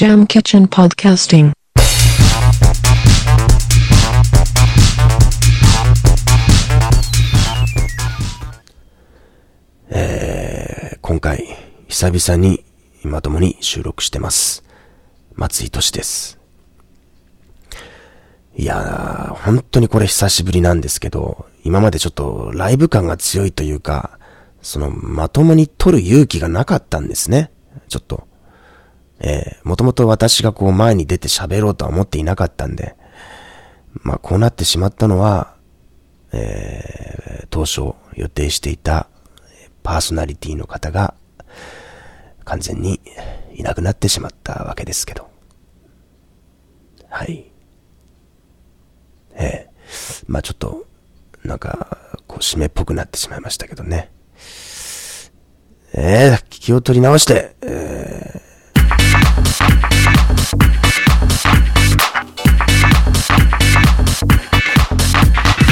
Jam Kitchen Podcasting. えー今回、久々にまともに収録してます。松井俊です。いやー、本当にこれ久しぶりなんですけど、今までちょっとライブ感が強いというか、その、まともに撮る勇気がなかったんですね。ちょっと。えー、もともと私がこう前に出て喋ろうとは思っていなかったんで、まあこうなってしまったのは、えー当初予定していたパーソナリティの方が完全にいなくなってしまったわけですけど。はい。ええまあちょっと、なんか、こう、締めっぽくなってしまいましたけどね。ええ気を取り直して、え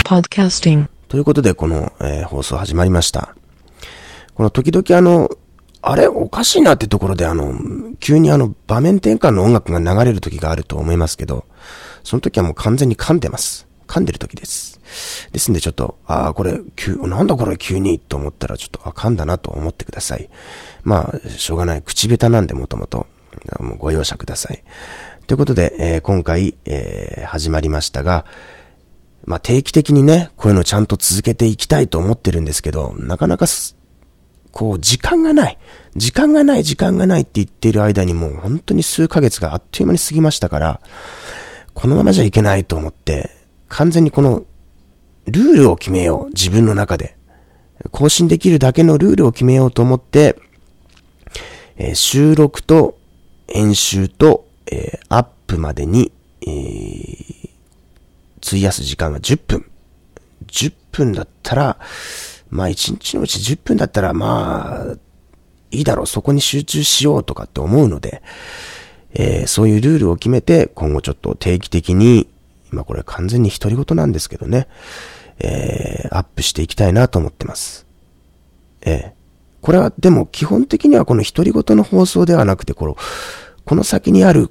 Podcasting. ということで、この、えー放送始まりました。この時々あの、あれおかしいなってところであの、急にあの、場面転換の音楽が流れる時があると思いますけど、その時はもう完全に噛んでます。噛んでる時です。ですんでちょっと、ああ、これ、急、なんだこれ急にと思ったらちょっと、あ、噛んだなと思ってください。まあ、しょうがない。口下手なんでもともと、もうご容赦ください。ということで、えー今回、えー始まりましたが、まあ、定期的にね、こういうのちゃんと続けていきたいと思ってるんですけど、なかなか、こう、時間がない。時間がない、時間がないって言ってる間にもう本当に数ヶ月があっという間に過ぎましたから、このままじゃいけないと思って、完全にこの、ルールを決めよう。自分の中で。更新できるだけのルールを決めようと思って、えー収録と編集と、えーアップまでに、えー費やす時間が10分。10分だったら、まあ1日のうち10分だったら、まあ、いいだろう、そこに集中しようとかって思うので、えーそういうルールを決めて、今後ちょっと定期的に、今これ完全に独り言なんですけどね、えーアップしていきたいなと思ってます。ええこれはでも基本的にはこの独り言の放送ではなくて、この、この先にある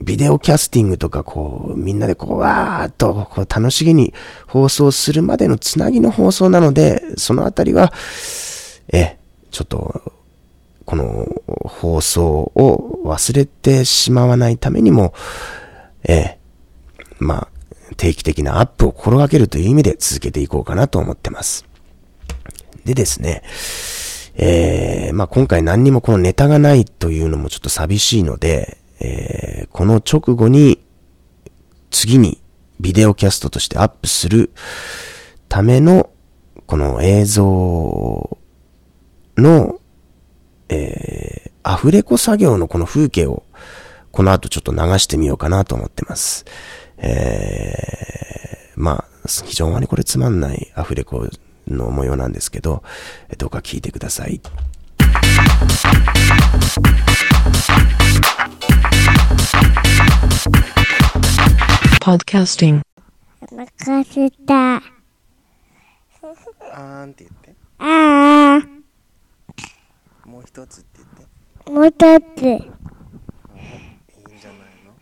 ビデオキャスティングとかこう、みんなでこう、わーっとこう楽しげに放送するまでのつなぎの放送なので、そのあたりは、え、ちょっと、この放送を忘れてしまわないためにも、ええ、まあ、定期的なアップを心がけるという意味で続けていこうかなと思ってます。でですね、えー、まあ今回何にもこのネタがないというのもちょっと寂しいので、えー、この直後に、次にビデオキャストとしてアップするための、この映像の、えー、アフレコ作業のこの風景を、この後ちょっと流してみようかなと思ってます。えー、まあ、非常にこれつまんないアフレコの模様なんですけど、どうか聞いてください。Podcasting. お腹すいた。あーんって言って。ああ、もう一つって言って。もう一つ。いいんじゃないの？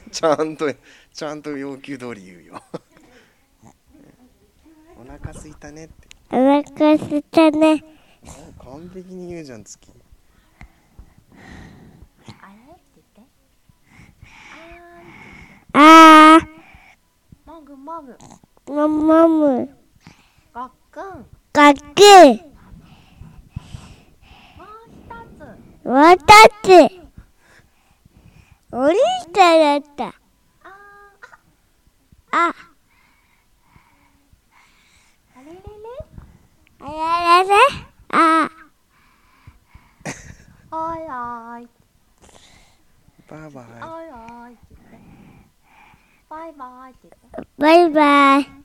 ちゃんと、ちゃんと要求通り言うよ。お腹すいたねって。お腹すいたね。完璧に言うじゃん、月。ああ、もぐもぐ、ももむ。ごっくん、もうかく。一つ、わたつ。お兄さんだった。ああれれれ、あららら。あおいおい、バイバイ。おいおいって言って、バイバイって言って。バイバイ。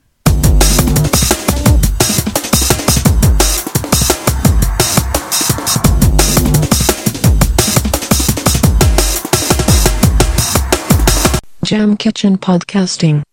Jam Kitchen Podcasting.